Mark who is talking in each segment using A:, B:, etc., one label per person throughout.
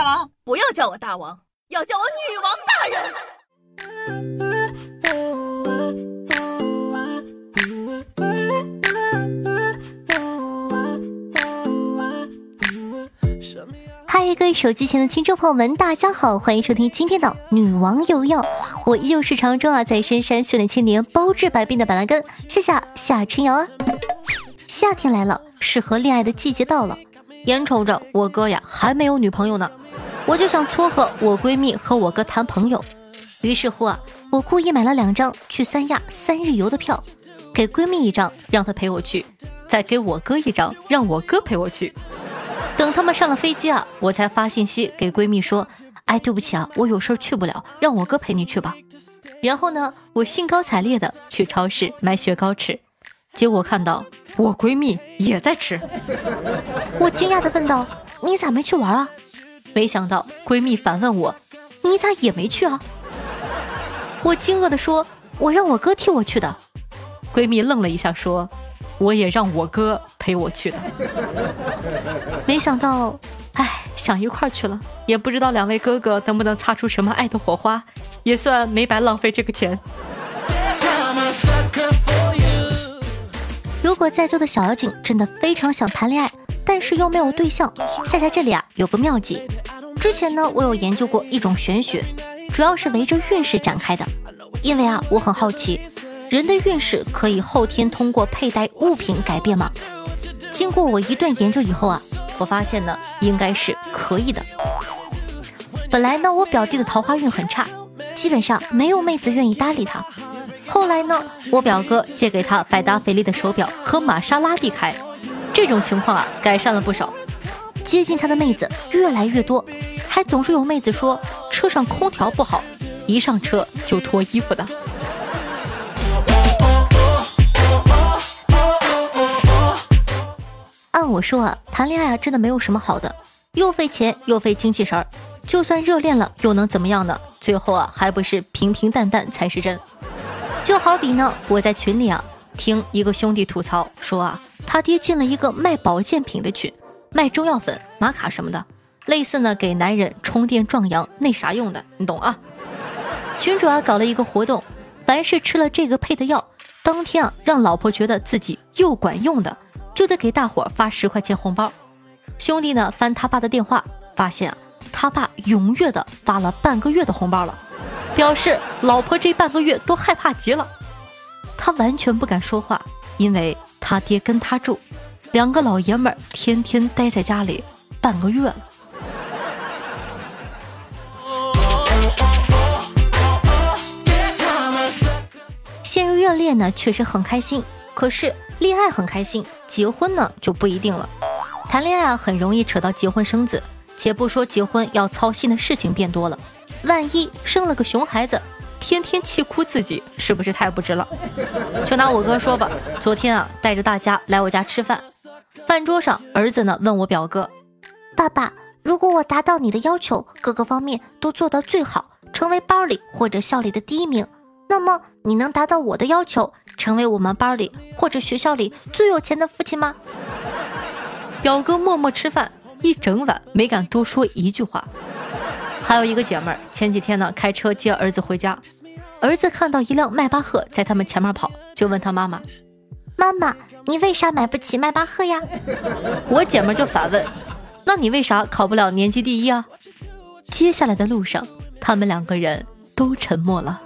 A: 大王？
B: 不要叫我大王，要叫我女王大人。
C: 嗨，各位手机前的听众朋友们，大家好，欢迎收听今天的女王有药。我依旧是常州啊，在深山训练千年、包治百病的板蓝根，谢谢夏春瑶啊。夏天来了，适合恋爱的季节到了，眼瞅着我哥呀还没有女朋友呢，我就想撮合我闺蜜和我哥谈朋友。于是乎啊，我故意买了两张去三亚三日游的票，给闺蜜一张，让她陪我去，再给我哥一张，让我哥陪我去。等他们上了飞机啊，我才发信息给闺蜜说：“哎，对不起啊，我有事去不了，让我哥陪你去吧。”然后呢，我兴高采烈的去超市买雪糕吃，结果看到我闺蜜也在吃，我惊讶的问道：“你咋没去玩啊？”没想到闺蜜反问我：“你咋也没去啊？”我惊愕的说：“我让我哥替我去的。”闺蜜愣了一下说。我也让我哥陪我去的，没想到，哎，想一块儿去了，也不知道两位哥哥能不能擦出什么爱的火花，也算没白浪费这个钱。如果在座的小妖精真的非常想谈恋爱，但是又没有对象，夏夏这里啊有个妙计。之前呢，我有研究过一种玄学，主要是围着运势展开的，因为啊，我很好奇。人的运势可以后天通过佩戴物品改变吗？经过我一顿研究以后啊，我发现呢，应该是可以的。本来呢，我表弟的桃花运很差，基本上没有妹子愿意搭理他。后来呢，我表哥借给他百达翡丽的手表和玛莎拉蒂开，这种情况啊，改善了不少。接近他的妹子越来越多，还总是有妹子说车上空调不好，一上车就脱衣服的。按我说啊，谈恋爱啊，真的没有什么好的，又费钱又费精气神儿。就算热恋了，又能怎么样呢？最后啊，还不是平平淡淡才是真。就好比呢，我在群里啊，听一个兄弟吐槽说啊，他爹进了一个卖保健品的群，卖中药粉、玛卡什么的，类似呢给男人充电壮阳那啥用的，你懂啊？群主啊搞了一个活动，凡是吃了这个配的药，当天啊让老婆觉得自己又管用的。就得给大伙发十块钱红包。兄弟呢翻他爸的电话，发现啊，他爸踊跃的发了半个月的红包了，表示老婆这半个月都害怕极了。他完全不敢说话，因为他爹跟他住，两个老爷们儿天天待在家里半个月了。陷入热恋呢，确实很开心，可是恋爱很开心。结婚呢就不一定了，谈恋爱啊很容易扯到结婚生子，且不说结婚要操心的事情变多了，万一生了个熊孩子，天天气哭自己，是不是太不值了？就拿我哥说吧，昨天啊带着大家来我家吃饭，饭桌上儿子呢问我表哥，爸爸，如果我达到你的要求，各个方面都做到最好，成为班里或者校里的第一名。那么你能达到我的要求，成为我们班里或者学校里最有钱的父亲吗？表哥默默吃饭一整晚，没敢多说一句话。还有一个姐们儿，前几天呢开车接儿子回家，儿子看到一辆迈巴赫在他们前面跑，就问他妈妈：“妈妈，你为啥买不起迈巴赫呀？” 我姐们儿就反问：“那你为啥考不了年级第一啊？”接下来的路上，他们两个人都沉默了。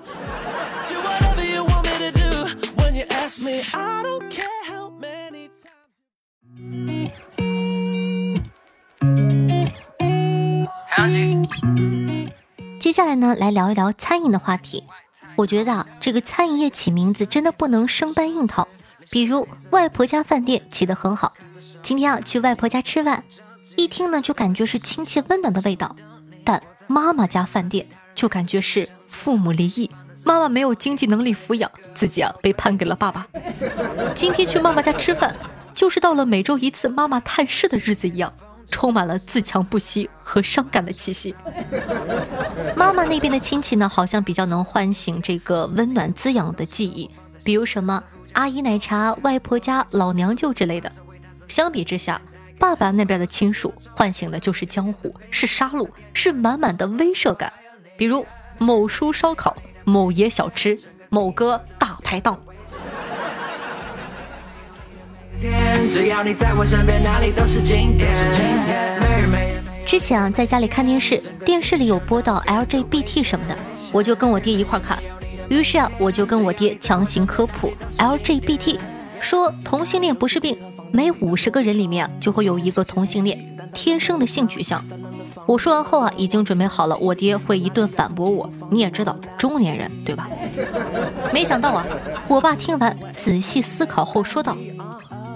C: 接下来呢，来聊一聊餐饮的话题。我觉得啊，这个餐饮业起名字真的不能生搬硬套。比如外婆家饭店起得很好，今天啊去外婆家吃饭，一听呢就感觉是亲切温暖的味道。但妈妈家饭店就感觉是父母离异。妈妈没有经济能力抚养自己啊，被判给了爸爸。今天去妈妈家吃饭，就是到了每周一次妈妈探视的日子一样，充满了自强不息和伤感的气息。妈妈那边的亲戚呢，好像比较能唤醒这个温暖滋养的记忆，比如什么阿姨奶茶、外婆家老娘舅之类的。相比之下，爸爸那边的亲属唤醒的就是江湖，是杀戮，是满满的威慑感。比如某叔烧烤、某爷小吃、某哥大排档。
D: 只要你在我身边，哪里都是经典
C: 之前啊，在家里看电视，电视里有播到 LGBT 什么的，我就跟我爹一块看。于是啊，我就跟我爹强行科普 LGBT，说同性恋不是病，每五十个人里面就会有一个同性恋，天生的性取向。我说完后啊，已经准备好了，我爹会一顿反驳我。你也知道，中年人对吧？没想到啊，我爸听完仔细思考后说道。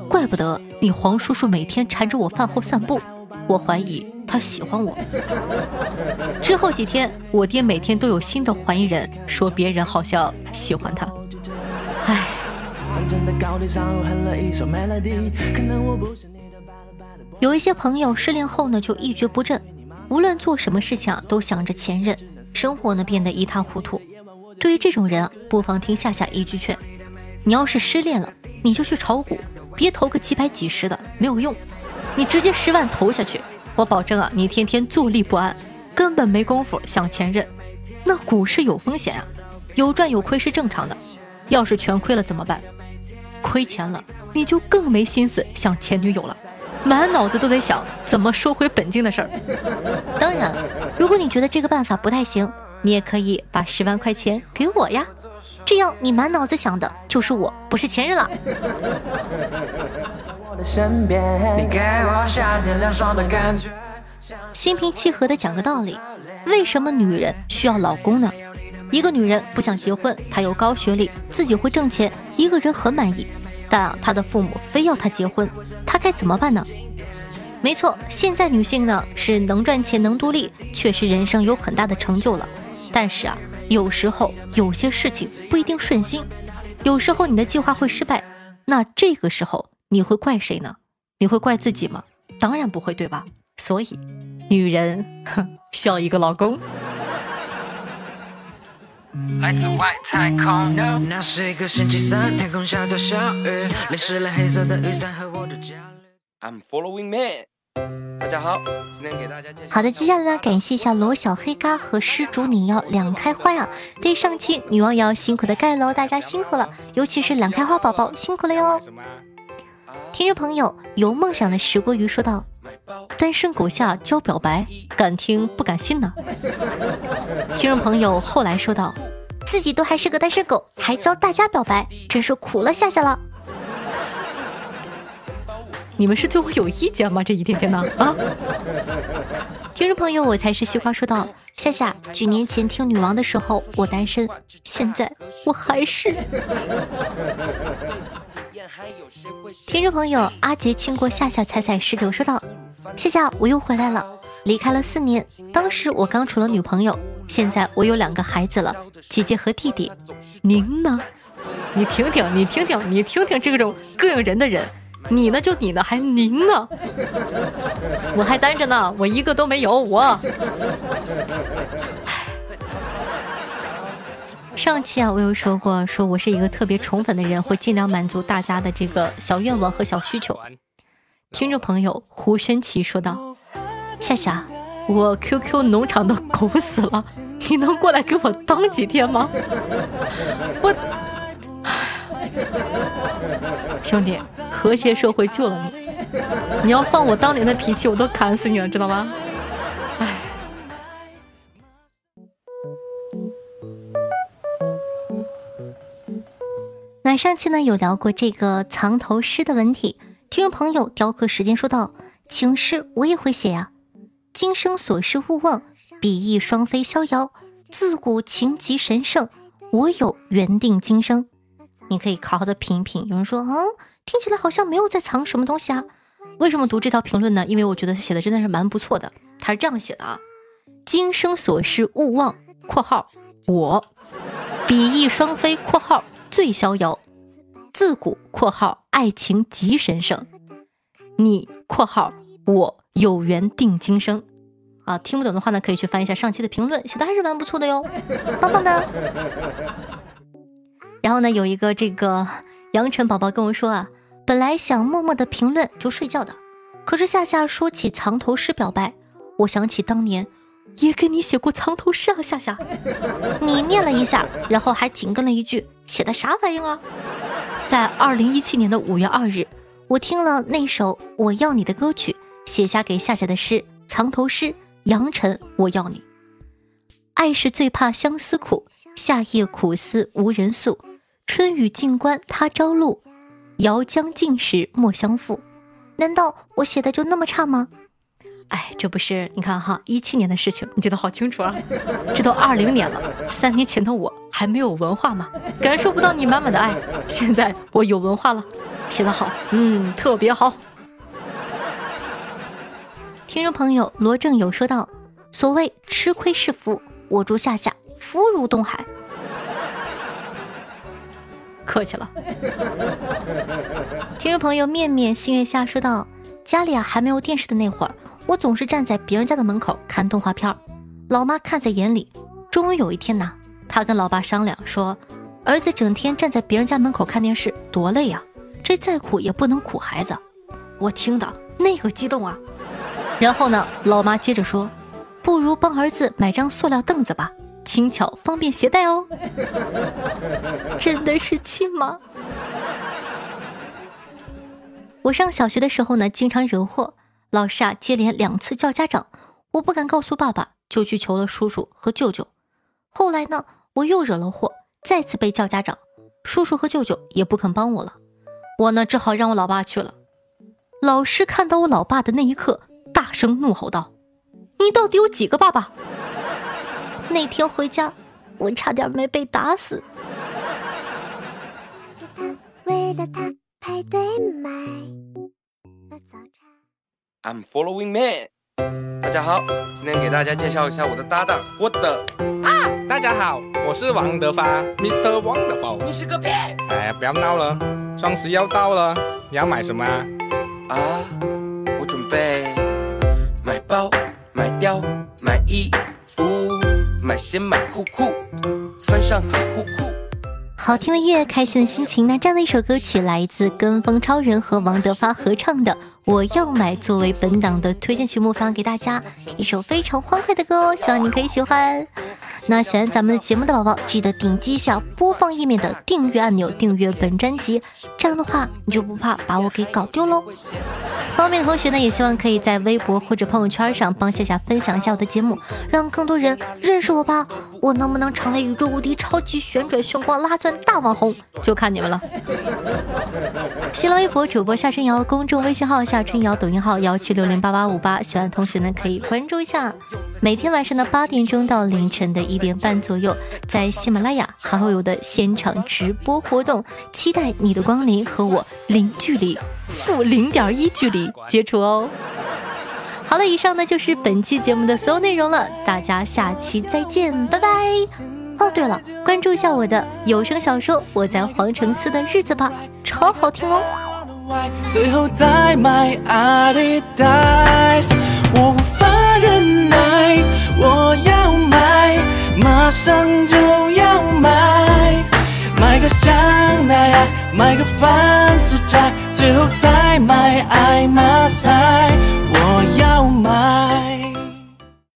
C: 怪不得你黄叔叔每天缠着我饭后散步，我怀疑他喜欢我。之后几天，我爹每天都有新的怀疑人，说别人好像喜欢他。唉。有一些朋友失恋后呢，就一蹶不振，无论做什么事情啊，都想着前任，生活呢变得一塌糊涂。对于这种人，不妨听夏夏一句劝：你要是失恋了，你就去炒股。别投个几百几十的，没有用。你直接十万投下去，我保证啊，你天天坐立不安，根本没工夫想前任。那股市有风险啊，有赚有亏是正常的。要是全亏了怎么办？亏钱了，你就更没心思想前女友了，满脑子都得想怎么收回本金的事儿。当然，如果你觉得这个办法不太行，你也可以把十万块钱给我呀。这样你满脑子想的就是我，不是前任了。心平气和的讲个道理，为什么女人需要老公呢？一个女人不想结婚，她有高学历，自己会挣钱，一个人很满意，但她的父母非要她结婚，她该怎么办呢？没错，现在女性呢是能赚钱能独立，确实人生有很大的成就了，但是啊。有时候有些事情不一定顺心，有时候你的计划会失败，那这个时候你会怪谁呢？你会怪自己吗？当然不会，对吧？所以，女人需要一个老公。来自外太空。那是一个星期三，天空下着小雨，淋湿了黑色的雨伞和我的焦虑。I'm following man。大家好，今天给大家介绍。好的，接下来呢，感谢一下罗小黑嘎和施主你要两开花呀！对上期女王瑶辛苦的盖楼，大家辛苦了，尤其是两开花宝宝辛苦了哟。听众朋友有梦想的石锅鱼说道：“单身狗下教表白，敢听不敢信呢。”听众朋友后来说道：“自己都还是个单身狗，还教大家表白，真是苦了夏夏了。”你们是对我有意见吗？这一天天的啊！听众朋友，我才是西瓜说道：夏夏，几年前听女王的时候我单身，现在我还是。听众朋友，阿杰亲过夏夏彩彩十九说道：夏夏，我又回来了，离开了四年，当时我刚处了女朋友，现在我有两个孩子了，姐姐和弟弟。您呢？你听听，你听听，你听听这种膈应人的人。你呢？就你呢？还您呢？我还单着呢，我一个都没有。我上期啊，我有说过，说我是一个特别宠粉的人，会尽量满足大家的这个小愿望和小需求。听众朋友胡轩奇说道：“夏夏，我 QQ 农场的狗死了，你能过来给我当几天吗？” 我。兄弟，和谐社会救了你。你要放我当年的脾气，我都砍死你了，知道吗？哎。那上期呢有聊过这个藏头诗的文体，听众朋友雕刻时间说到情诗，我也会写呀。今生所事勿忘，比翼双飞逍遥。自古情极神圣，我有缘定今生。你可以好好的品一品。有人说，嗯，听起来好像没有在藏什么东西啊？为什么读这条评论呢？因为我觉得写的真的是蛮不错的。他是这样写的啊：今生所事勿忘（括号我），比翼双飞（括号最逍遥），自古（括号爱情极神圣），你（括号我有缘定今生）。啊，听不懂的话呢，可以去翻一下上期的评论，写的还是蛮不错的哟，棒棒的。然后呢，有一个这个杨晨宝宝跟我说啊，本来想默默的评论就睡觉的，可是夏夏说起藏头诗表白，我想起当年也给你写过藏头诗啊，夏夏。你念了一下，然后还紧跟了一句：“写的啥玩意啊？”在二零一七年的五月二日，我听了那首《我要你》的歌曲，写下给夏夏的诗，藏头诗：杨晨，我要你。爱是最怕相思苦，夏夜苦思无人诉。春雨尽关他朝露，遥将尽时莫相负。难道我写的就那么差吗？哎，这不是你看哈，一七年的事情你记得好清楚啊。这都二零年了，三年前的我还没有文化吗？感受不到你满满的爱。现在我有文化了，写得好，嗯，特别好。听众朋友罗正友说道：“所谓吃亏是福，我祝夏夏福如东海。”客气了。听众朋友面面星月下说道：“家里啊还没有电视的那会儿，我总是站在别人家的门口看动画片老妈看在眼里。终于有一天呐，她跟老爸商量说，儿子整天站在别人家门口看电视多累呀，这再苦也不能苦孩子。我听的 那个激动啊。然后呢，老妈接着说，不如帮儿子买张塑料凳子吧。”轻巧方便携带哦，真的是亲吗？我上小学的时候呢，经常惹祸，老师啊接连两次叫家长，我不敢告诉爸爸，就去求了叔叔和舅舅。后来呢，我又惹了祸，再次被叫家长，叔叔和舅舅也不肯帮我了，我呢只好让我老爸去了。老师看到我老爸的那一刻，大声怒吼道：“你到底有几个爸爸？”那天回家，我差点没被打死。
A: I'm following man。大家好，今天给大家介绍一下我的搭档，我的
E: 啊！大家好，我是王德发，Mr. Wonderful。
A: 你是个屁！
E: 哎，不要闹了，双十一要到了，你要买什么啊？
A: 啊，我准备买包、买貂、买衣服。买鞋买裤裤，穿上很酷酷。
C: 好听的音乐，开心的心情。那这样的一首歌曲来自跟风超人和王德发合唱的《我要买》，作为本档的推荐曲目，放给大家一首非常欢快的歌哦，希望你可以喜欢。那喜欢咱们的节目的宝宝，记得点击一下播放页面的订阅按钮，订阅本专辑，这样的话你就不怕把我给搞丢喽。方便的同学呢，也希望可以在微博或者朋友圈上帮夏夏分享一下我的节目，让更多人认识我吧。我能不能成为宇宙无敌超级旋转炫光拉钻大网红，就看你们了。新浪微博主播夏春瑶，公众微信号夏春瑶，抖音号幺七六零八八五八，喜欢的同学呢可以关注一下。每天晚上的八点钟到凌晨的一点半左右，在喜马拉雅还会有的现场直播活动，期待你的光临和我零距离。负零点一距离接触哦。好了，以上呢就是本期节目的所有内容了，大家下期再见，拜拜。哦，对了，关注一下我的有声小说《我在皇城寺的日子》吧，超好听哦。最后再买阿迪达斯，我无法忍耐，我要买，马上就要买，买个香奈儿，买个范素材。最后再买爱马仕，我要买。